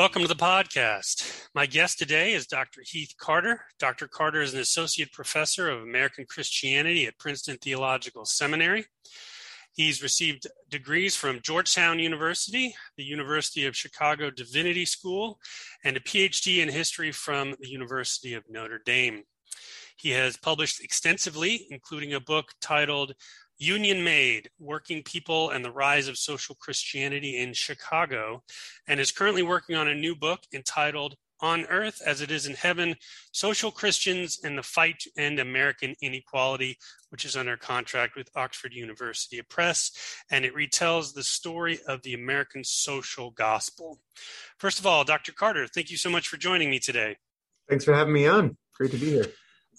Welcome to the podcast. My guest today is Dr. Heath Carter. Dr. Carter is an associate professor of American Christianity at Princeton Theological Seminary. He's received degrees from Georgetown University, the University of Chicago Divinity School, and a PhD in history from the University of Notre Dame. He has published extensively, including a book titled Union Made Working People and the Rise of Social Christianity in Chicago, and is currently working on a new book entitled On Earth as It Is in Heaven Social Christians and the Fight to End American Inequality, which is under contract with Oxford University Press, and it retells the story of the American social gospel. First of all, Dr. Carter, thank you so much for joining me today. Thanks for having me on. Great to be here.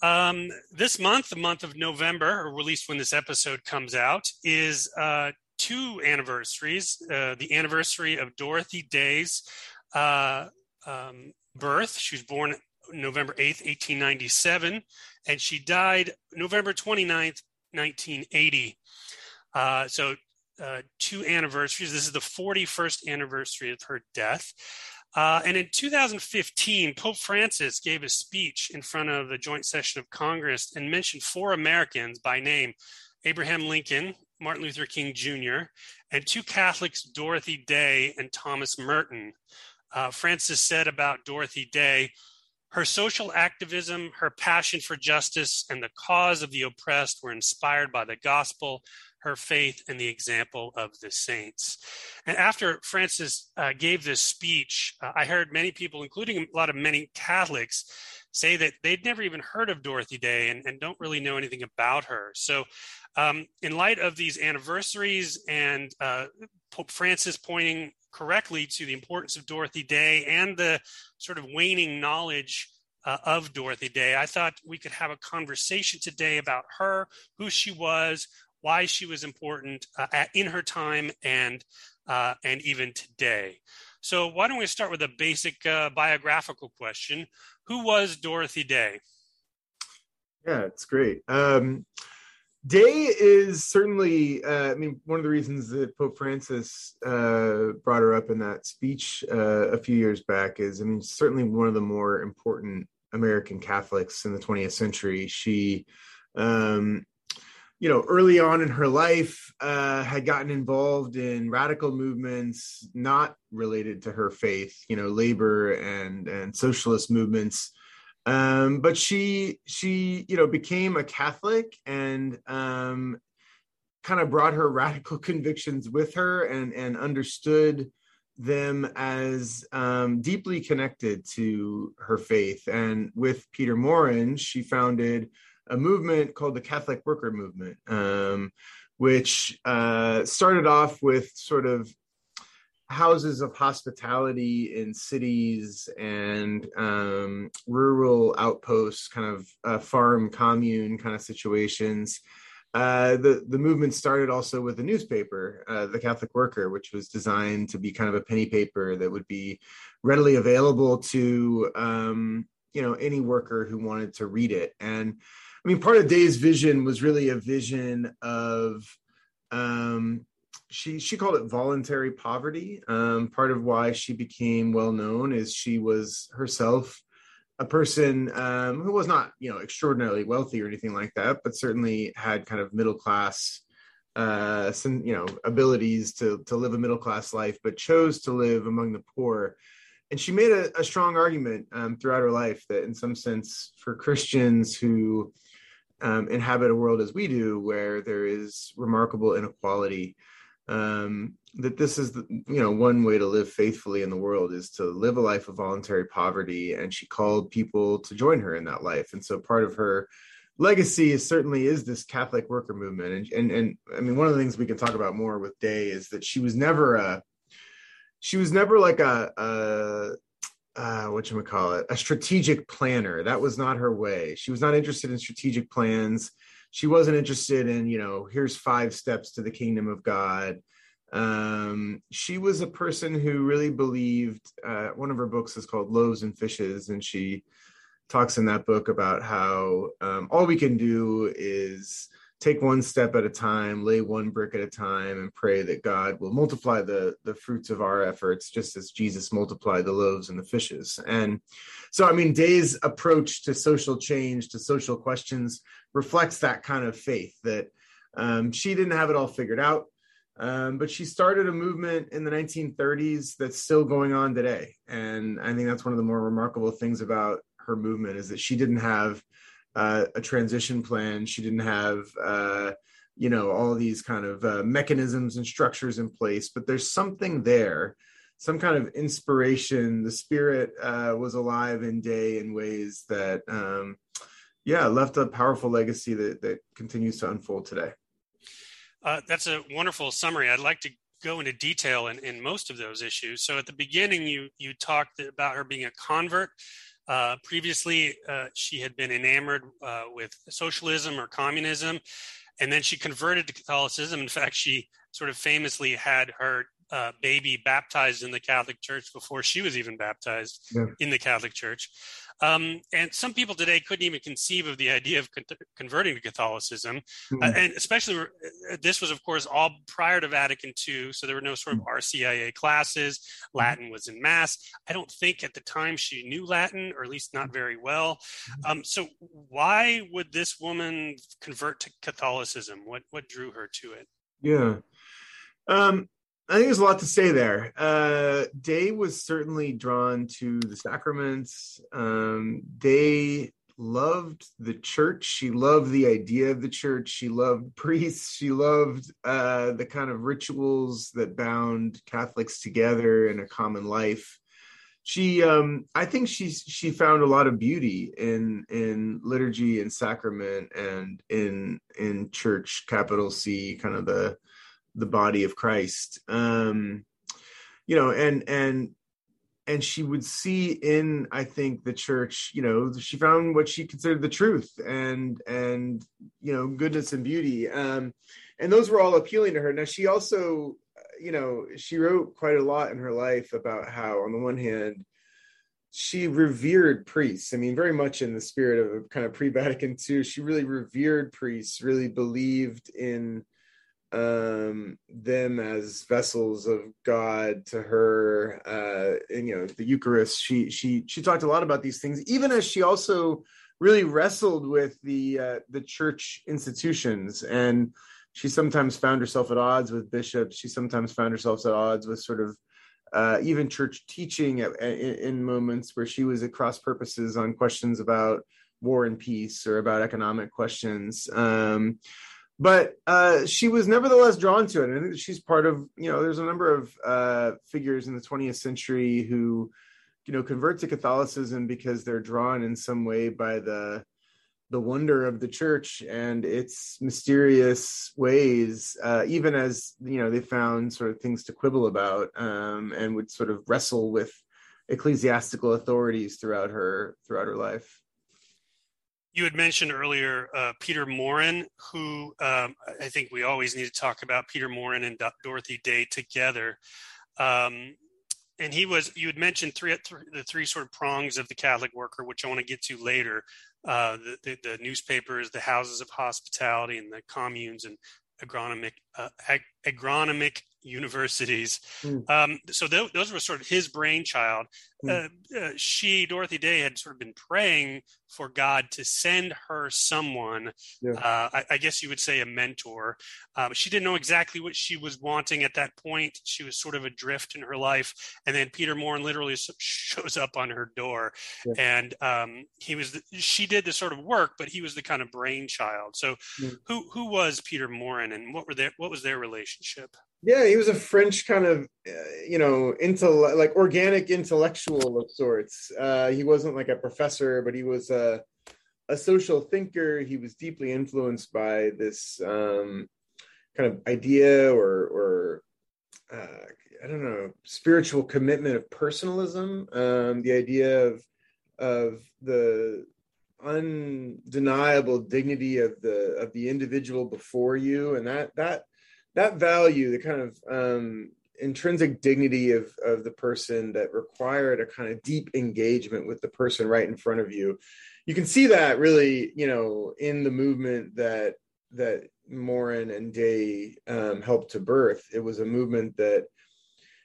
Um, this month, the month of November, or at least when this episode comes out, is uh, two anniversaries. Uh, the anniversary of Dorothy Day's uh, um, birth. She was born November 8th, 1897, and she died November 29th, 1980. Uh, so, uh, two anniversaries. This is the 41st anniversary of her death. Uh, and in 2015, Pope Francis gave a speech in front of the joint session of Congress and mentioned four Americans by name Abraham Lincoln, Martin Luther King Jr., and two Catholics, Dorothy Day and Thomas Merton. Uh, Francis said about Dorothy Day, her social activism, her passion for justice, and the cause of the oppressed were inspired by the gospel, her faith and the example of the saints. And after Francis uh, gave this speech, uh, I heard many people, including a lot of many Catholics, say that they'd never even heard of Dorothy Day and, and don't really know anything about her. So, um, in light of these anniversaries and uh, Pope Francis pointing correctly to the importance of Dorothy Day and the sort of waning knowledge uh, of Dorothy Day, I thought we could have a conversation today about her, who she was, why she was important uh, at, in her time and uh, and even today. So why don't we start with a basic uh, biographical question? Who was Dorothy Day? Yeah, it's great. Um, Day is certainly, uh, I mean, one of the reasons that Pope Francis uh, brought her up in that speech uh, a few years back is, I mean, certainly one of the more important American Catholics in the 20th century. She um, you know, early on in her life, uh, had gotten involved in radical movements not related to her faith, you know, labor and and socialist movements. Um, but she she you know became a Catholic and um, kind of brought her radical convictions with her and and understood them as um, deeply connected to her faith. And with Peter Maurin, she founded a movement called the Catholic Worker Movement, um, which uh, started off with sort of houses of hospitality in cities and um, rural outposts, kind of uh, farm commune kind of situations. Uh, the the movement started also with a newspaper, uh, the Catholic Worker, which was designed to be kind of a penny paper that would be readily available to um, you know any worker who wanted to read it. And I mean, part of Day's vision was really a vision of um, she she called it voluntary poverty. Um, part of why she became well known is she was herself a person um, who was not you know extraordinarily wealthy or anything like that, but certainly had kind of middle class uh, some you know abilities to to live a middle class life, but chose to live among the poor. And she made a, a strong argument um, throughout her life that, in some sense, for Christians who um, inhabit a world as we do, where there is remarkable inequality. Um, that this is the, you know one way to live faithfully in the world is to live a life of voluntary poverty and she called people to join her in that life and so part of her legacy is certainly is this catholic worker movement and and, and i mean one of the things we can talk about more with day is that she was never a she was never like a, a uh, what you call it, a strategic planner. That was not her way. She was not interested in strategic plans. She wasn't interested in, you know, here's five steps to the kingdom of God. Um, she was a person who really believed. Uh, one of her books is called Loaves and Fishes, and she talks in that book about how um, all we can do is take one step at a time, lay one brick at a time, and pray that God will multiply the the fruits of our efforts, just as Jesus multiplied the loaves and the fishes. And so, I mean, Day's approach to social change, to social questions, reflects that kind of faith that um, she didn't have it all figured out. Um, but she started a movement in the 1930s that's still going on today. And I think that's one of the more remarkable things about her movement is that she didn't have uh, a transition plan. She didn't have, uh, you know, all these kind of uh, mechanisms and structures in place, but there's something there, some kind of inspiration. The spirit uh, was alive in day in ways that, um, yeah, left a powerful legacy that, that continues to unfold today. Uh, that's a wonderful summary. I'd like to go into detail in, in most of those issues. So at the beginning, you you talked about her being a convert. Uh, previously, uh, she had been enamored uh, with socialism or communism, and then she converted to Catholicism. In fact, she sort of famously had her uh, baby baptized in the Catholic Church before she was even baptized yeah. in the Catholic Church. Um, and some people today couldn't even conceive of the idea of con- converting to Catholicism. Mm-hmm. Uh, and especially, uh, this was, of course, all prior to Vatican II. So there were no sort of hmm. RCIA classes. Hmm. Latin was in Mass. I don't think at the time she knew Latin, or at least not very well. Hmm. Um, so why would this woman convert to Catholicism? What, what drew her to it? Yeah. Um, I think there's a lot to say there. Uh, Day was certainly drawn to the sacraments. Um, Day loved the church. She loved the idea of the church. She loved priests. She loved uh, the kind of rituals that bound Catholics together in a common life. She, um, I think she she found a lot of beauty in in liturgy and sacrament and in in church, capital C, kind of the the body of Christ. Um, you know, and and and she would see in i think the church you know she found what she considered the truth and and you know goodness and beauty. Um and those were all appealing to her. Now she also you know she wrote quite a lot in her life about how on the one hand she revered priests. I mean very much in the spirit of kind of pre-vatican ii she really revered priests really believed in um, them as vessels of God to her. Uh, and you know, the Eucharist. She she she talked a lot about these things, even as she also really wrestled with the uh, the church institutions and she sometimes found herself at odds with bishops she sometimes found herself at odds with sort of uh, even church teaching at, in, in moments where she was at cross purposes on questions about war and peace or about economic questions um, but uh, she was nevertheless drawn to it. And she's part of, you know, there's a number of uh, figures in the 20th century who, you know, convert to Catholicism because they're drawn in some way by the the wonder of the church and its mysterious ways, uh, even as you know they found sort of things to quibble about um, and would sort of wrestle with ecclesiastical authorities throughout her throughout her life you had mentioned earlier uh, Peter Maurin, who um, I think we always need to talk about Peter Maurin and Dorothy Day together. Um, and he was, you had mentioned three, th- the three sort of prongs of the Catholic worker, which I want to get to later uh, the, the, the, newspapers, the houses of hospitality, and the communes and agronomic, uh, ag- agronomic universities. Mm. Um, so th- those were sort of his brainchild. Mm. Uh, uh, she, Dorothy Day, had sort of been praying for God to send her someone. Yeah. Uh, I, I, guess you would say a mentor. Um, she didn't know exactly what she was wanting at that point. She was sort of adrift in her life, and then Peter Maurin literally shows up on her door, yeah. and um, he was. The, she did the sort of work, but he was the kind of brainchild. So, mm. who who was Peter Maurin, and what were their what was their relationship? Yeah, he was a French kind of, uh, you know, into like organic intellectual of sorts. Uh, he wasn't like a professor, but he was a, a social thinker. He was deeply influenced by this um, kind of idea or, or uh, I don't know, spiritual commitment of personalism. Um, the idea of of the undeniable dignity of the of the individual before you, and that that that value, the kind of um, intrinsic dignity of of the person that required a kind of deep engagement with the person right in front of you. You can see that really, you know, in the movement that that Maurin and Day um, helped to birth. It was a movement that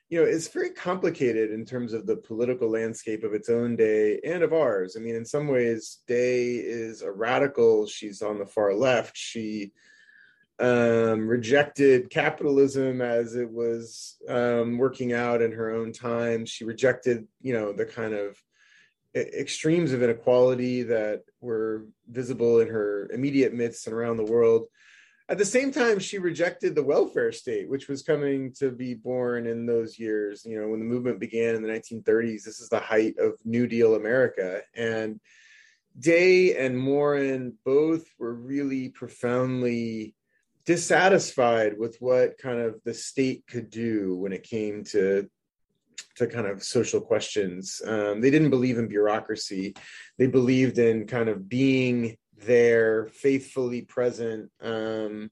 you know, it's very complicated in terms of the political landscape of its own day and of ours. I mean, in some ways, Day is a radical. She's on the far left. She um, rejected capitalism as it was um, working out in her own time. She rejected, you know, the kind of extremes of inequality that were visible in her immediate midst and around the world. At the same time, she rejected the welfare state, which was coming to be born in those years. You know, when the movement began in the 1930s, this is the height of New Deal America. And Day and Maurin both were really profoundly dissatisfied with what kind of the state could do when it came to to kind of social questions. Um, they didn't believe in bureaucracy. They believed in kind of being there, faithfully present, um,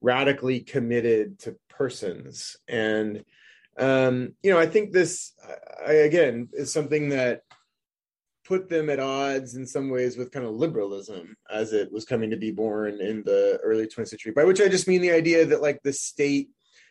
radically committed to persons. And, um, you know, I think this, I, again, is something that put them at odds in some ways with kind of liberalism as it was coming to be born in the early 20th century, by which I just mean the idea that like the state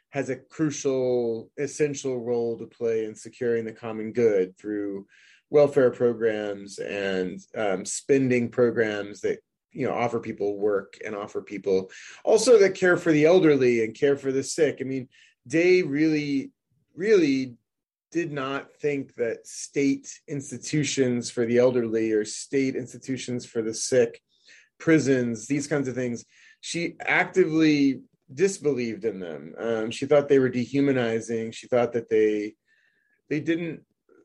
has a crucial, essential role to play in securing the common good through welfare programs and um, spending programs that you know offer people work and offer people also that care for the elderly and care for the sick. I mean day really really did not think that state institutions for the elderly or state institutions for the sick prisons these kinds of things she actively disbelieved in them. Um, she thought they were dehumanizing. She thought that they they didn't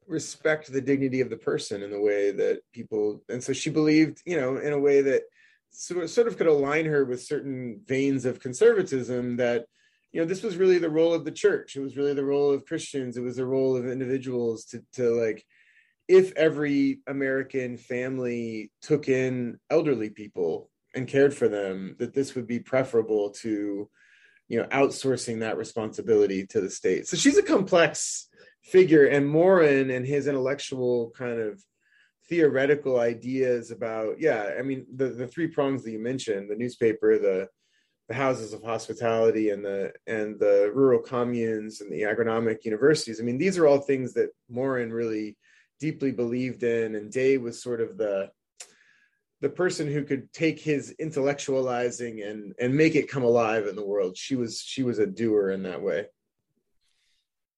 respect the dignity of the person in the way that people and so she believed you know in a way that sort of could align her with certain veins of conservatism that you know this was really the role of the church. It was really the role of christians. It was the role of individuals to to like if every american family took in elderly people and cared for them that this would be preferable to you know outsourcing that responsibility to the state. So she's a complex figure and Maurin and his intellectual kind of theoretical ideas about yeah i mean the the three prongs that you mentioned the newspaper the the houses of hospitality and the and the rural communes and the agronomic universities. I mean these are all things that Maurin really deeply believed in and day was sort of the the person who could take his intellectualizing and and make it come alive in the world. She was she was a doer in that way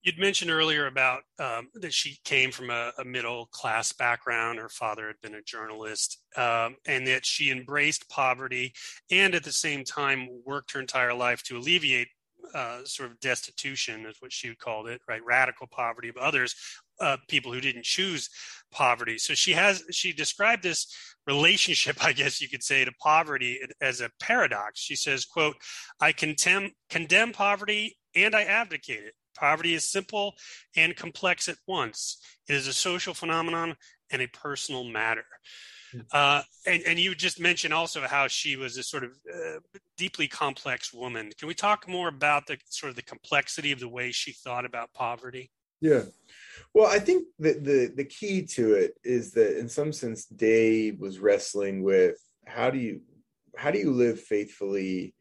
You'd mentioned earlier about um, that she came from a, a, middle class background. Her father had been a journalist, um, and that she embraced poverty and at the same time worked her entire life to alleviate uh, sort of destitution, is what she called it, right? Radical poverty of others, uh, people who didn't choose poverty. So she has she described this relationship, I guess you could say, to poverty as a paradox. She says, "quote I condemn condemn poverty and I advocate it." Poverty is simple and complex at once. It is a social phenomenon and a personal matter. Hmm. Uh, and, and you just mentioned also how she was a sort of uh, deeply complex woman. Can we talk more about the sort of the complexity of the way she thought about poverty? Yeah. Well, I think that the the key to it is that in some sense Day was wrestling with how do you how do you live faithfully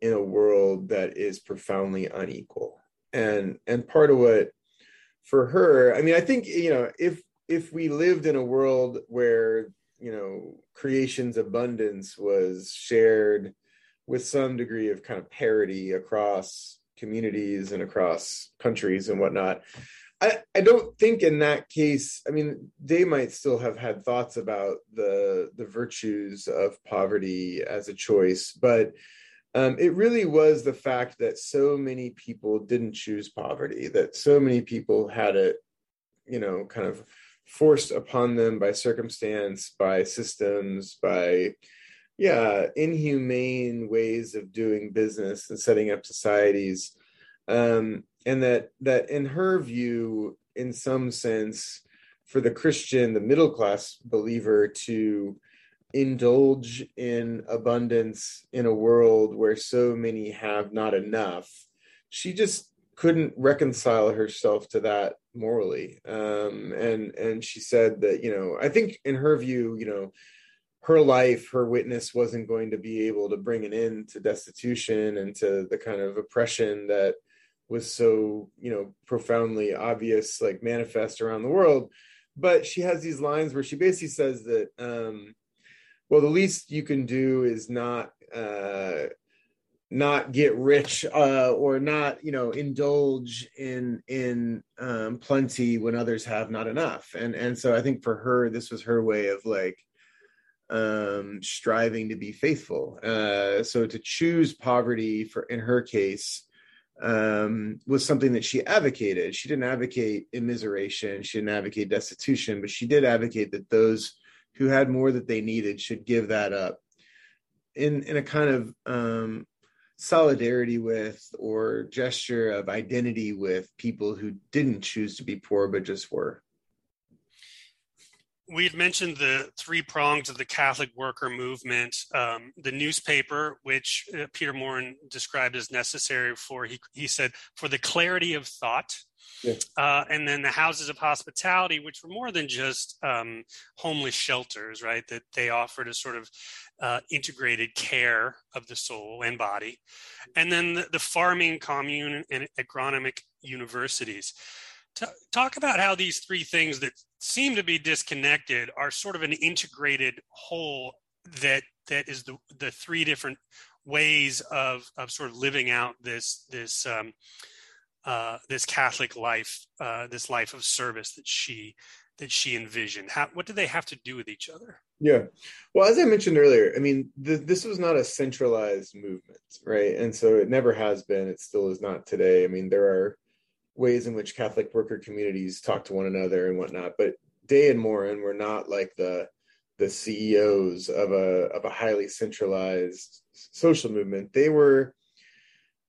in a world that is profoundly unequal and and part of what for her i mean i think you know if if we lived in a world where you know creation's abundance was shared with some degree of kind of parity across communities and across countries and whatnot I, I don't think in that case i mean they might still have had thoughts about the the virtues of poverty as a choice but um, it really was the fact that so many people didn't choose poverty, that so many people had it, you know, kind of forced upon them by circumstance, by systems, by, yeah, inhumane ways of doing business and setting up societies. Um, and that that in her view, in some sense, for the Christian, the middle class believer to indulge in abundance in a world where so many have not enough she just couldn't reconcile herself to that morally um, and and she said that you know i think in her view you know her life, her witness wasn't going to be able to bring an end to destitution and to the kind of oppression that was so, you know, profoundly obvious, like manifest around the world. But she has these lines where she basically says that, um, well, the least you can do is not uh, not get rich uh, or not, you know, indulge in in um, plenty when others have not enough. And and so I think for her, this was her way of like um, striving to be faithful. Uh, so to choose poverty for in her case um, was something that she advocated. She didn't advocate immiseration, she didn't advocate destitution, but she did advocate that those who had more that they needed should give that up in in a kind of um, solidarity with or gesture of identity with people who didn't choose to be poor but just were we had mentioned the three prongs of the Catholic worker movement. Um, the newspaper, which uh, Peter Maurin described as necessary for, he, he said, for the clarity of thought. Yeah. Uh, and then the houses of hospitality, which were more than just um, homeless shelters, right? That they offered a sort of uh, integrated care of the soul and body. And then the, the farming commune and agronomic universities. T- talk about how these three things that seem to be disconnected are sort of an integrated whole that that is the the three different ways of of sort of living out this this um, uh, this Catholic life, uh, this life of service that she that she envisioned. How, what do they have to do with each other? Yeah, well, as I mentioned earlier, I mean, th- this was not a centralized movement, right? And so it never has been. It still is not today. I mean, there are ways in which Catholic worker communities talk to one another and whatnot. But Day and Maurin were not like the the CEOs of a of a highly centralized social movement. They were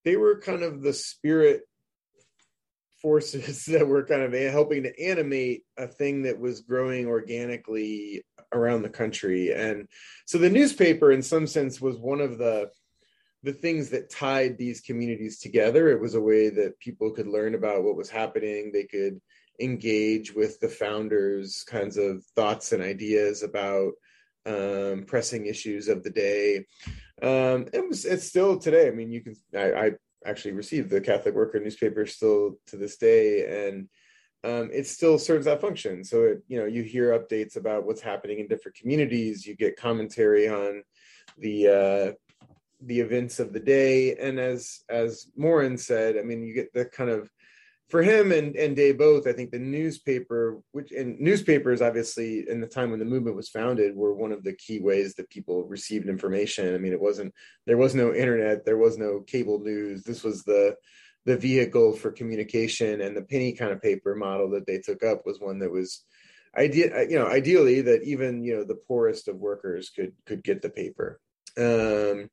they were kind of the spirit forces that were kind of helping to animate a thing that was growing organically around the country and so the newspaper in some sense was one of the the things that tied these communities together. It was a way that people could learn about what was happening. They could engage with the founders' kinds of thoughts and ideas about um, pressing issues of the day. Um, it was it's still today. I mean, you can I, I actually received the Catholic Worker newspaper still to this day, and um, it still serves that function. So it, you know, you hear updates about what's happening in different communities. You get commentary on the uh, the events of the day and as as Maurin said i mean you get the kind of for him and and day both i think the newspaper which and newspapers obviously in the time when the movement was founded were one of the key ways that people received information. I mean it wasn't there was no internet there was no cable news. This was the the vehicle for communication and the penny kind of paper model that they took up was one that was idea you know ideally that even you know the poorest of workers could could get the paper um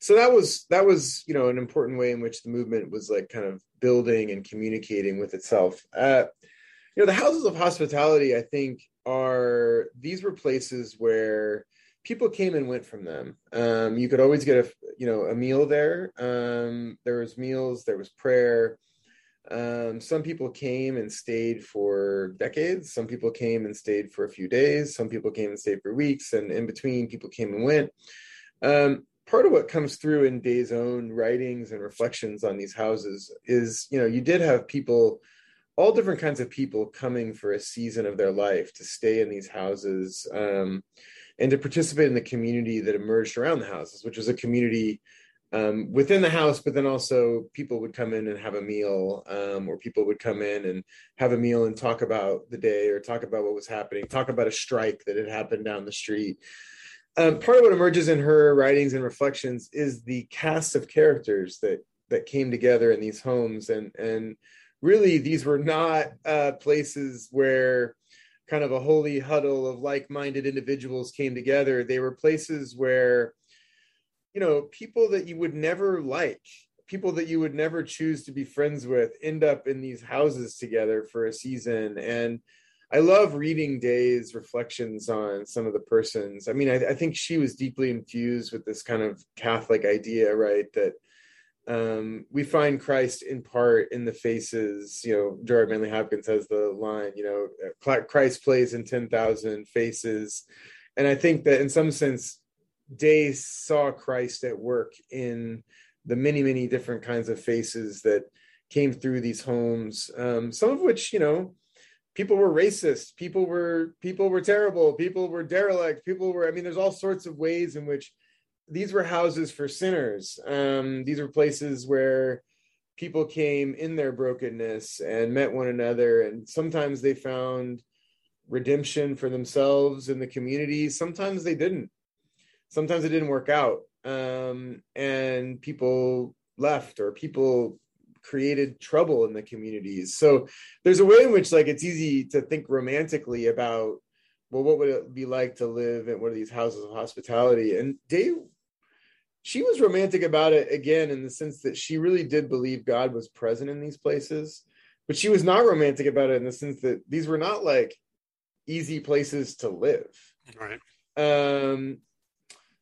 so that was that was you know an important way in which the movement was like kind of building and communicating with itself uh you know the houses of hospitality i think are these were places where people came and went from them um you could always get a you know a meal there um there was meals there was prayer um, some people came and stayed for decades. Some people came and stayed for a few days. Some people came and stayed for weeks. And in between, people came and went. Um, part of what comes through in Day's own writings and reflections on these houses is, you know, you did have people, all different kinds of people coming for a season of their life to stay in these houses um, and to participate in the community that emerged around the houses, which was a community um, within the house, but then also people would come in and have a meal, um, or people would come in and have a meal and talk about the day or talk about what was happening, talk about a strike that had happened down the street um, part of what emerges in her writings and reflections is the cast of characters that that came together in these homes. And and really these were not uh, places where kind of a holy huddle of like-minded individuals came together. They were places where you know people that you would never like people that you would never choose to be friends with end up in these houses together for a season. And I love reading Day's reflections on some of the persons. I mean, I, I, think she was deeply infused with this kind of Catholic idea, right? That um, we find Christ in part in the faces. You know, Gerard Manley Hopkins has the line, you know, Christ plays in ten thousand faces, and I think that in some sense, Day saw Christ at work in the many, many different kinds of faces that came through these homes. Um, some of which, you know, people were racist, people were people were terrible, people were derelict, people were. I mean, there's all sorts of ways in which these were houses for sinners. Um, these were places where people came in their brokenness and met one another, and sometimes they found redemption for themselves in the community. Sometimes they didn't. Sometimes it didn't work out, um, and people left or people created trouble in the communities. So there's a way in which like it's easy to think romantically about well, what would it be like to live in one of these houses of hospitality? And Day, she was romantic about it again in the sense that she really did believe God was present in these places, but she was not romantic about it in the sense that these were not like easy places to live. Right. Um,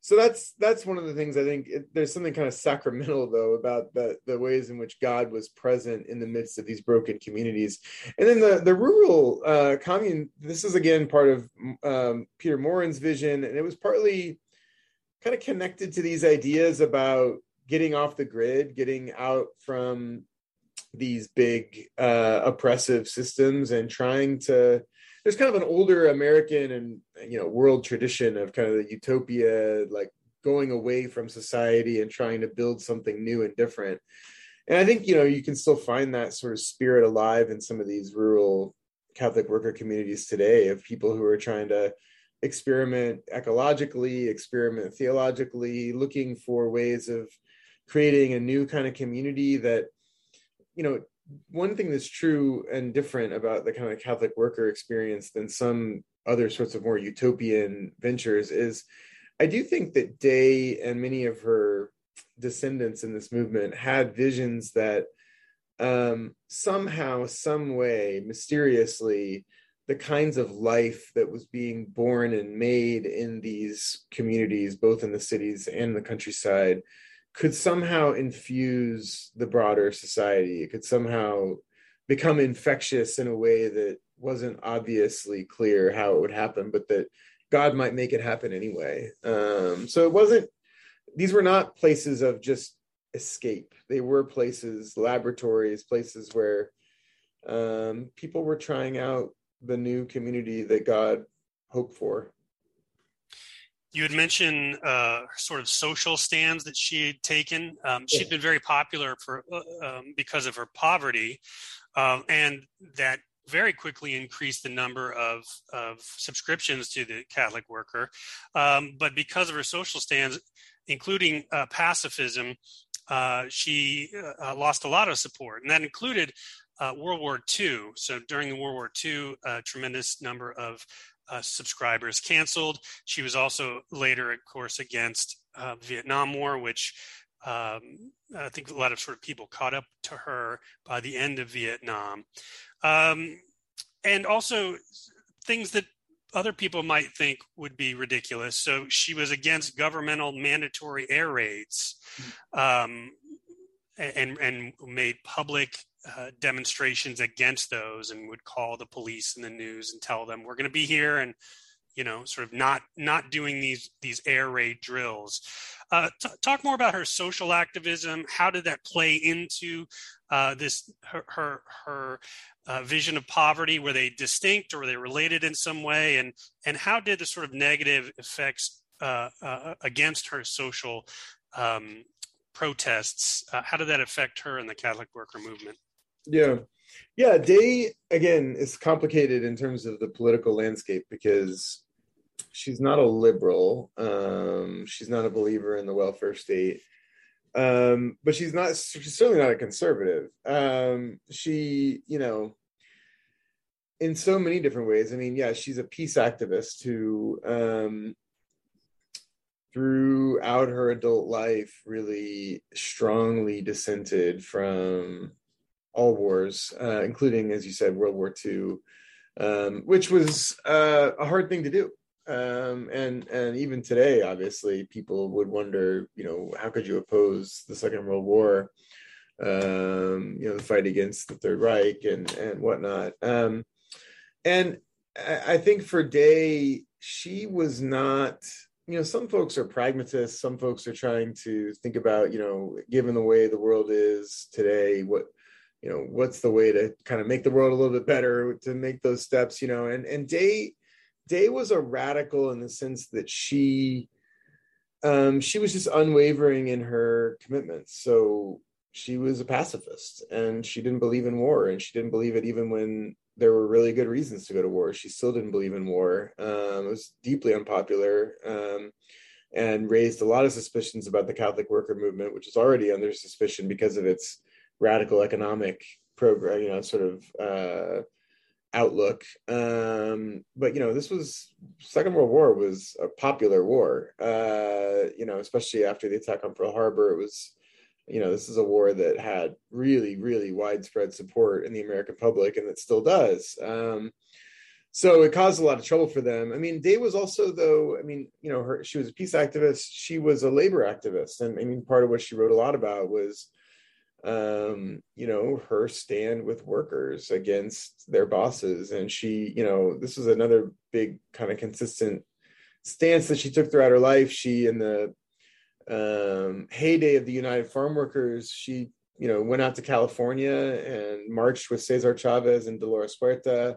so that's that's one of the things I think it, there's something kind of sacramental though about the the ways in which God was present in the midst of these broken communities, and then the the rural uh, commune. This is again part of um, Peter Maurin's vision, and it was partly kind of connected to these ideas about getting off the grid, getting out from these big uh, oppressive systems, and trying to there's kind of an older American and you know world tradition of kind of the utopia, like going away from society and trying to build something new and different. And I think you know you can still find that sort of spirit alive in some of these rural Catholic worker communities today of people who are trying to experiment ecologically, experiment theologically, looking for ways of creating a new kind of community that you know one thing that's true and different about the kind of Catholic worker experience than some other sorts of more utopian ventures is I do think that Day and many of her descendants in this movement had visions that um, somehow, some way, mysteriously, the kinds of life that was being born and made in these communities, both in the cities and the countryside, could somehow infuse the broader society. It could somehow become infectious in a way that wasn't obviously clear how it would happen, but that God might make it happen anyway. Um, so it wasn't, these were not places of just escape. They were places, laboratories, places where um, people were trying out the new community that God hoped for you had mentioned uh, sort of social stands that she had taken. Um, she'd been very popular for uh, um, because of her poverty, uh, and that very quickly increased the number of, of subscriptions to the Catholic Worker. Um, but because of her social stands, including uh, pacifism, uh, she uh, lost a lot of support, and that included World War II. So during the World War II, a tremendous number of uh, subscribers canceled. She was also later, of course, against uh, Vietnam War, which um, I think a lot of sort of people caught up to her by the end of Vietnam, um, and also things that other people might think would be ridiculous. So she was against governmental mandatory air raids, um, and and made public uh, demonstrations against those and would call the police and the news and tell them we're going to be here and you know sort of not not doing these these air raid drills uh, t- talk more about her social activism how did that play into uh, this her her, her uh, vision of poverty were they distinct or were they related in some way and and how did the sort of negative effects uh, uh, against her social um, protests how did that affect her and the catholic worker movement yeah. Yeah. Day, again, is complicated in terms of the political landscape because she's not a liberal. Um, she's not a believer in the welfare state. Um, but she's not, she's certainly not a conservative. Um, she, you know, in so many different ways. I mean, yeah, she's a peace activist who, um, throughout her adult life, really strongly dissented from all wars, uh, including, as you said, World War II, um, which was uh, a hard thing to do. Um, and and even today, obviously, people would wonder, you know, how could you oppose the Second World War? Um, you know, the fight against the Third Reich and and whatnot. Um, and I think for Day, she was not you know some folks are pragmatists some folks are trying to think about you know given the way the world is today what you know what's the way to kind of make the world a little bit better to make those steps you know and and day day was a radical in the sense that she um she was just unwavering in her commitments so she was a pacifist and she didn't believe in war and she didn't believe it even when there were really good reasons to go to war. She still didn't believe in war. Um, it was deeply unpopular um, and raised a lot of suspicions about the Catholic worker movement, which is already under suspicion because of its radical economic program, you know, sort of uh, outlook. Um, but you know, this was Second World War was a popular war. Uh, you know, especially after the attack on Pearl Harbor, it was you know, this is a war that had really, really widespread support in the American public, and it still does. Um, so it caused a lot of trouble for them. I mean, Day was also, though, I mean, you know, her she was a peace activist. She was a labor activist, and I mean, part of what she wrote a lot about was, um, you know, her stand with workers against their bosses, and she, you know, this was another big kind of consistent stance that she took throughout her life. She in the um, heyday of the United Farm Workers, she you know went out to California and marched with Cesar Chavez and Dolores Huerta.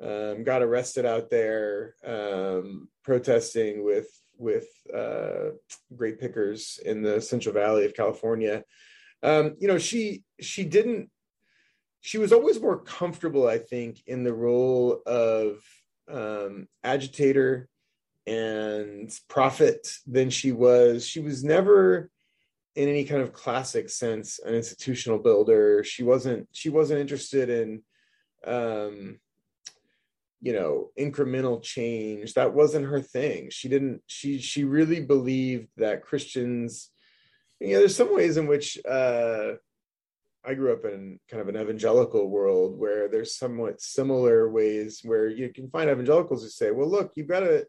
Um, got arrested out there um, protesting with with uh, grape pickers in the Central Valley of California. Um, you know, she she didn't. She was always more comfortable, I think, in the role of um, agitator and prophet than she was. She was never in any kind of classic sense an institutional builder. She wasn't she wasn't interested in um you know incremental change that wasn't her thing she didn't she she really believed that christians you know there's some ways in which uh I grew up in kind of an evangelical world where there's somewhat similar ways where you can find evangelicals who say, well, look, you've got to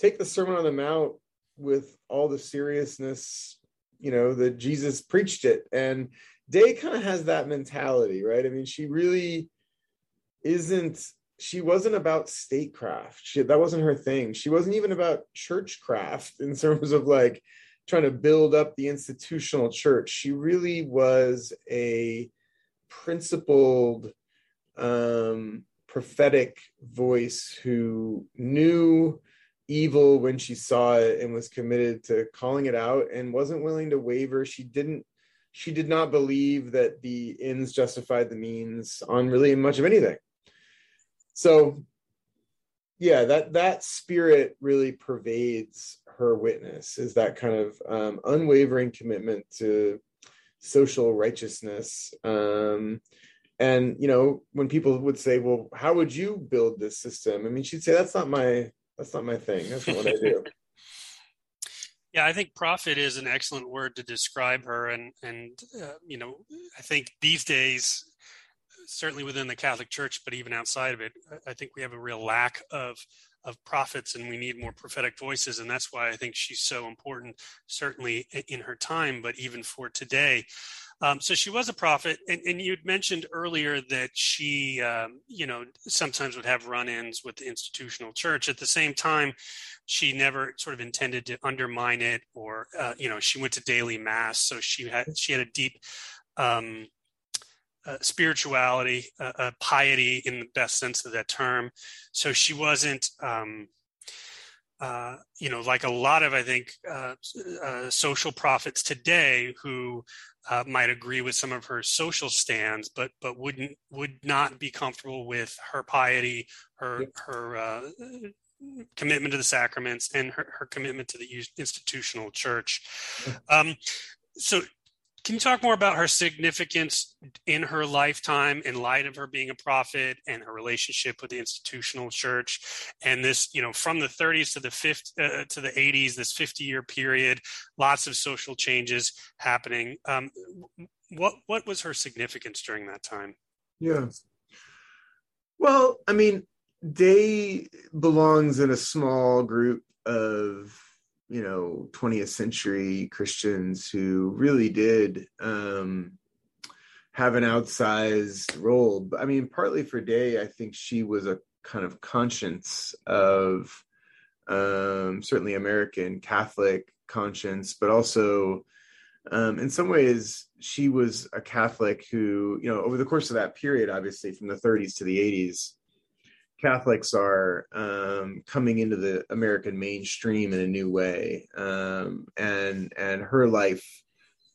take the Sermon on the Mount with all the seriousness, you know, that Jesus preached it. And Day kind of has that mentality, right? I mean, she really isn't she wasn't about statecraft. She that wasn't her thing. She wasn't even about churchcraft in terms of like trying to build up the institutional church. She really was a principled um prophetic voice who knew evil when she saw it and was committed to calling it out and wasn't willing to waver she didn't she did not believe that the ends justified the means on really much of anything so yeah that that spirit really pervades her witness is that kind of um, unwavering commitment to social righteousness um, and you know when people would say well how would you build this system i mean she'd say that's not my that's not my thing. That's not what I do. Yeah, I think prophet is an excellent word to describe her, and and uh, you know, I think these days, certainly within the Catholic Church, but even outside of it, I think we have a real lack of of prophets, and we need more prophetic voices, and that's why I think she's so important, certainly in her time, but even for today. Um, so she was a prophet, and, and you'd mentioned earlier that she, um, you know, sometimes would have run-ins with the institutional church. At the same time, she never sort of intended to undermine it, or uh, you know, she went to daily mass, so she had she had a deep um, uh, spirituality, uh, uh, piety in the best sense of that term. So she wasn't. Um, uh, you know, like a lot of, I think, uh, uh, social prophets today who uh, might agree with some of her social stands, but but wouldn't would not be comfortable with her piety, her her uh, commitment to the sacraments, and her, her commitment to the institutional church. Um, so, can you talk more about her significance in her lifetime in light of her being a prophet and her relationship with the institutional church? And this you know from the 30s to the 50 uh, to the 80s this 50 year period lots of social changes happening. Um, what what was her significance during that time? Yeah. Well i mean day belongs in a small group of you know 20th century christians who really did um have an outsized role. I mean partly for day i think she was a kind of conscience of um, certainly American Catholic conscience, but also um, in some ways she was a Catholic who, you know, over the course of that period, obviously from the 30s to the 80s, Catholics are um, coming into the American mainstream in a new way, um, and and her life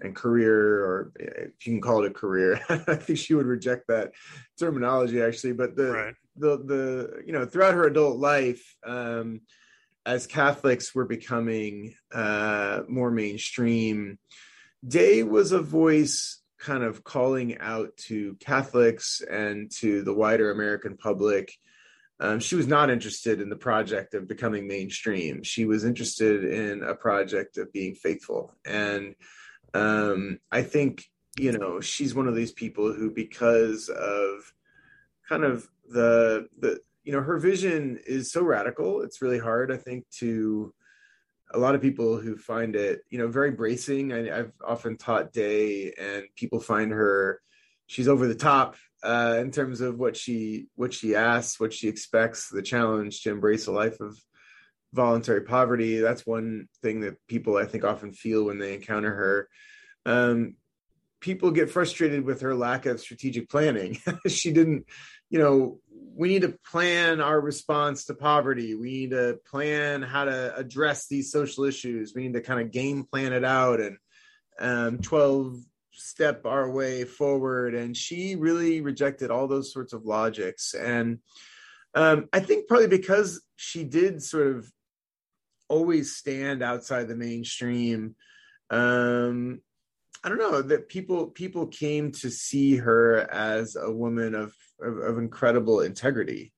and career, or if you can call it a career, I think she would reject that terminology actually. But the right. the the you know throughout her adult life, um, as Catholics were becoming uh, more mainstream, Day was a voice kind of calling out to Catholics and to the wider American public um, she was not interested in the project of becoming mainstream. She was interested in a project of being faithful. And um, I think, you know, she's one of these people who, because of kind of the, the, you know, her vision is so radical. It's really hard, I think, to a lot of people who find it, you know, very bracing. I, I've often taught Day, and people find her, she's over the top uh, in terms of what she what she asks, what she expects, the challenge to embrace a life of voluntary poverty. That's one thing that people I think often feel when they encounter her. Um, people get frustrated with her lack of strategic planning. she didn't, you know, we need to plan our response to poverty. We need to plan how to address these social issues. We need to kind of game plan it out and um, 12 step our way forward. And she really rejected all those sorts of logics. And um, i think probably because she did sort of always stand outside the mainstream um, i don't know that people people came to see her as a woman of of, of incredible integrity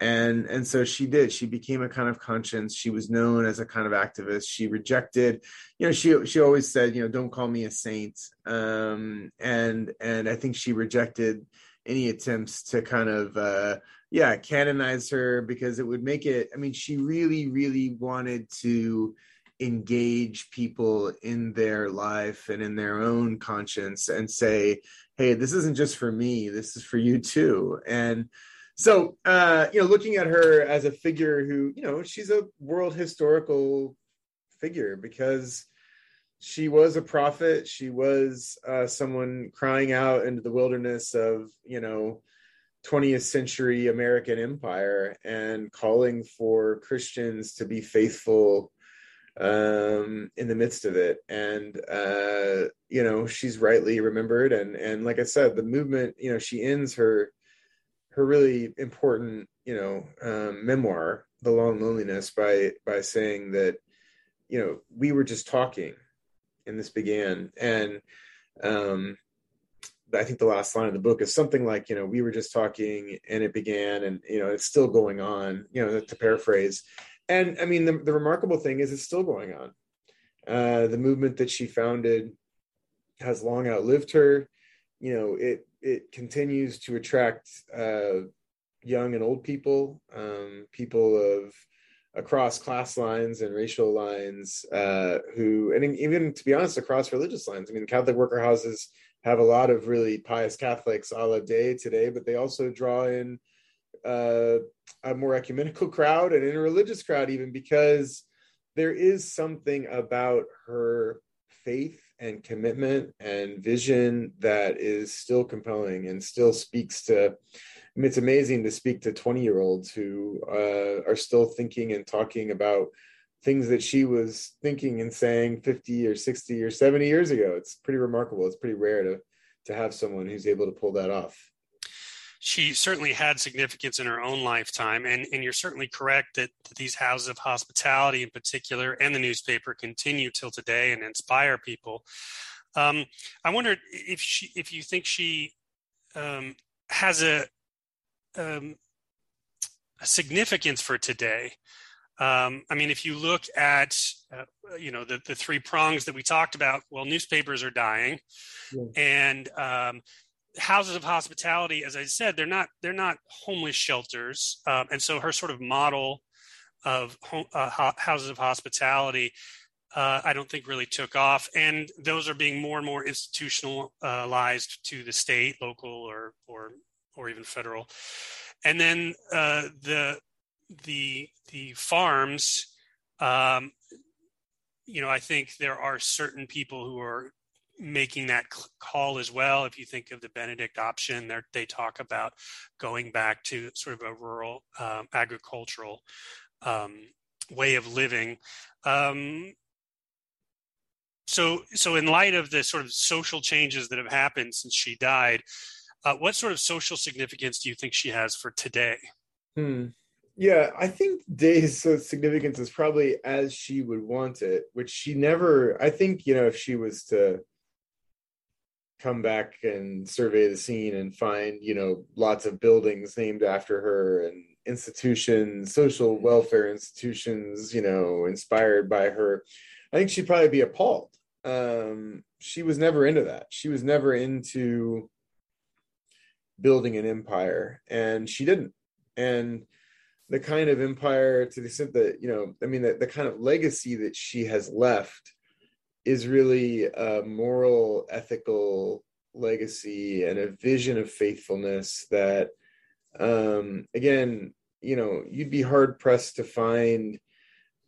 and and so she did. She became a kind of conscience. She was known as a kind of activist. She rejected you know she she always said you know don't call me a saint. Um and and i think she rejected any attempts to kind of uh yeah canonize her because it would make it i mean she really really wanted to engage people in their life and in their own conscience and say hey this isn't just for me. This is for you too. And so uh, you know looking at her as a figure who you know she's a world historical figure because she was a prophet. She was uh, someone crying out into the wilderness of you know 20th century american empire and calling for christians to be faithful um, in the midst of it. And uh, you know she's rightly remembered. And and like i said the movement you know she ends her her really important, you know, um, memoir, "The Long Loneliness," by by saying that, you know, we were just talking, and this began, and um, I think the last line of the book is something like, you know, we were just talking, and it began, and you know, it's still going on. You know, to paraphrase, and I mean, the, the remarkable thing is, it's still going on. Uh, the movement that she founded has long outlived her. You know, it it continues to attract uh, young and old people, um, people of across class lines and racial lines, uh, who, and even to be honest, across religious lines. I mean, Catholic worker houses have a lot of really pious Catholics a la day today, but they also draw in uh, a more ecumenical crowd and interreligious crowd, even because there is something about her faith and commitment and vision that is still compelling and still speaks to I mean, it's amazing to speak to 20 year olds who uh, are still thinking and talking about things that she was thinking and saying 50 or 60 or 70 years ago. It's pretty remarkable. It's pretty rare to to have someone who's able to pull that off she certainly had significance in her own lifetime. And, and you're certainly correct that, that these houses of hospitality in particular and the newspaper continue till today and inspire people. Um, I wonder if she, if you think she um, has a, um, a significance for today. Um, I mean, if you look at, uh, you know, the, the three prongs that we talked about, well, newspapers are dying, yeah. and um, houses of hospitality, as I said, they're not they're not homeless shelters, um, and so her sort of model of home, uh, houses of hospitality, uh, I don't think really took off, and those are being more and more institutionalized to the state, local, or or or even federal. And then uh, the the the farms, um, you know, I think there are certain people who are making that call as well. If you think of the Benedict option, they talk about going back to sort of a rural um, agricultural um, way of living. Um, so, so in light of the sort of social changes that have happened since she died, uh, what sort of social significance do you think she has for today? Hmm. Yeah, I think Day's significance is probably as she would want it, which she never. I think you know if she was to come back and survey the scene and find you know lots of buildings named after her and institutions social welfare institutions you know inspired by her. I think she'd probably be appalled. Um she was never into that. She was never into building an empire and she didn't. And the kind of empire to the extent that you know i mean the, the kind of legacy that she has left is really a moral, ethical legacy and a vision of faithfulness that, um, again, you know, you'd be hard pressed to find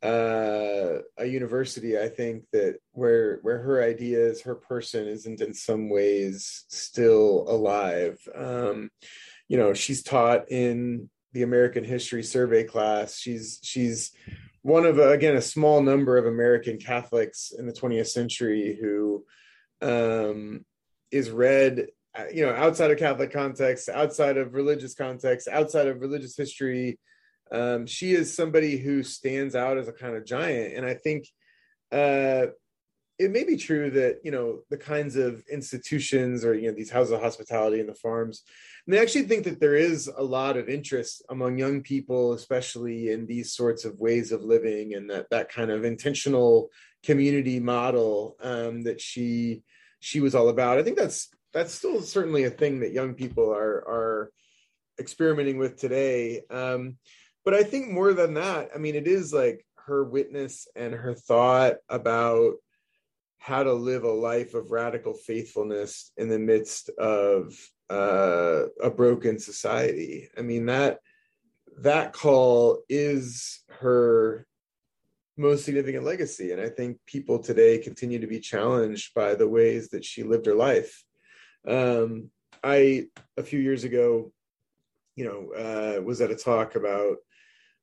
uh, a university. I think that where where her ideas, her person, isn't in some ways still alive. Um, you know, she's taught in the American History Survey class. She's she's one of again a small number of American Catholics in the 20th century who um, is read, uh, you know, outside of Catholic context, outside of religious context, outside of religious history. Um, she is somebody who stands out as a kind of giant, and I think uh, it may be true that you know the kinds of institutions or you know these houses of hospitality and the farms and they actually think that there is a lot of interest among young people, especially in these sorts of ways of living and that that kind of intentional community model um, that she she was all about. I think that's that's still certainly a thing that young people are are experimenting with today. Um, but I think more than that, I mean, it is like her witness and her thought about how to live a life of radical faithfulness in the midst of uh, a broken society. I mean that that call is her most significant legacy, and I think people today continue to be challenged by the ways that she lived her life. Um, I a few years ago, you know, uh, was at a talk about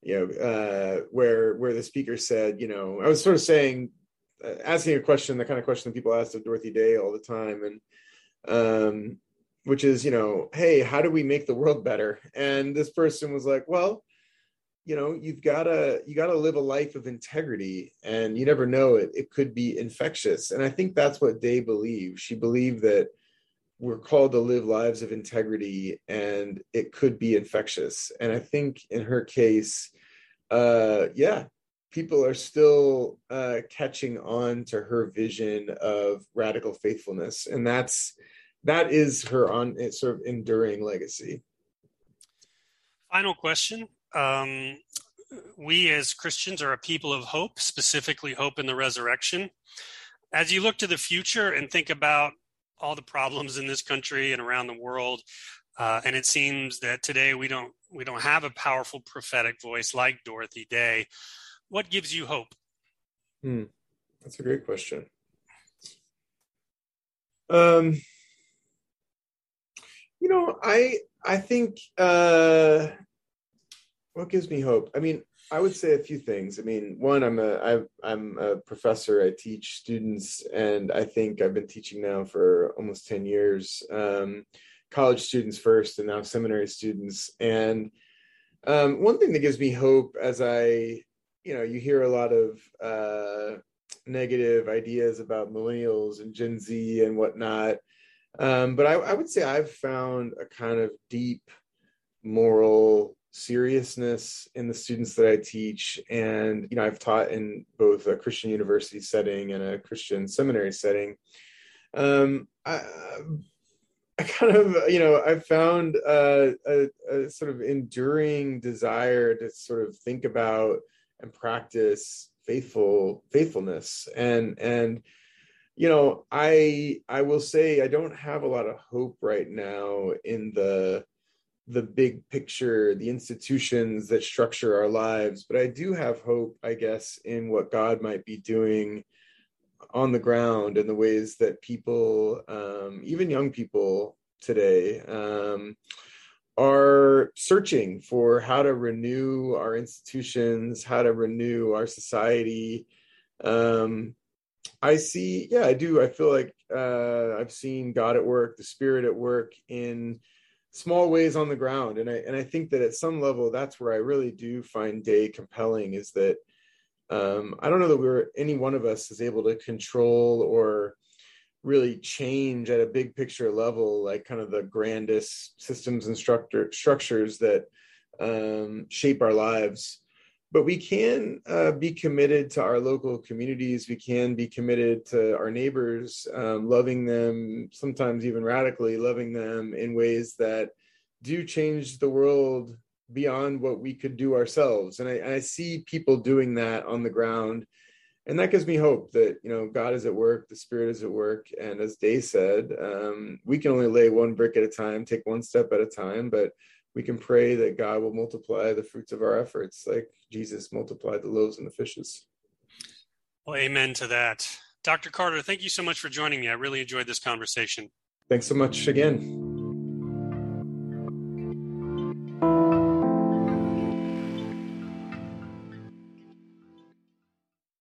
you know uh, where where the speaker said, you know, I was sort of saying asking a question, the kind of question that people ask of Dorothy Day all the time, and um, which is, you know, hey, how do we make the world better? And this person was like, well, you know, you've gotta you gotta live a life of integrity, and you never know it. It could be infectious, and I think that's what Day believed. She believed that we're called to live lives of integrity, and it could be infectious. And I think in her case, uh, yeah, people are still uh, catching on to her vision of radical faithfulness, and that's that is her on sort of enduring legacy. Final question. Um, we as Christians are a people of hope, specifically hope in the resurrection. As you look to the future and think about all the problems in this country and around the world, uh, and it seems that today we don't we don't have a powerful prophetic voice like Dorothy Day what gives you hope? Hmm. That's a great question. Um, you know, I I think uh, what gives me hope. I mean, I would say a few things. I mean, one, I'm a I, I'm a professor. I teach students, and I think I've been teaching now for almost ten years. Um, college students first, and now seminary students. And um, one thing that gives me hope as I you know you hear a lot of uh, negative ideas about millennials and Gen Z and whatnot. Um, but I, I, would say I've found a kind of deep moral seriousness in the students that I teach, and you know I've taught in both a Christian university setting and a Christian seminary setting. Um, I, I kind of, you know, I found uh, a, a, sort of enduring desire to sort of think about and practice faithful faithfulness and and you know i i will say i don't have a lot of hope right now in the the big picture, the institutions that structure our lives. But I do have hope, I guess, in what God might be doing on the ground and the ways that people, um, even young people today, um, are searching for how to renew our institutions, how to renew our society. Um, I see, yeah, I do. I feel like uh, I've seen God at work, the Spirit at work in small ways on the ground and i and i think that at some level that's where i really do find day compelling is that um, i don't know that we're any one of us is able to control or really change at a big picture level like kind of the grandest systems and structure structures that um, shape our lives but we can uh, be committed to our local communities. We can be committed to our neighbors, um, loving them, sometimes even radically loving them in ways that do change the world beyond what we could do ourselves. And I, and I see people doing that on the ground. And that gives me hope that, you know, God is at work, the Spirit is at work. And as Day said, um, we can only lay one brick at a time, take one step at a time. But we can pray that God will multiply the fruits of our efforts, like Jesus multiplied the loaves and the fishes. Well, amen to that. Dr. Carter, thank you so much for joining me. I really enjoyed this conversation. Thanks so much again.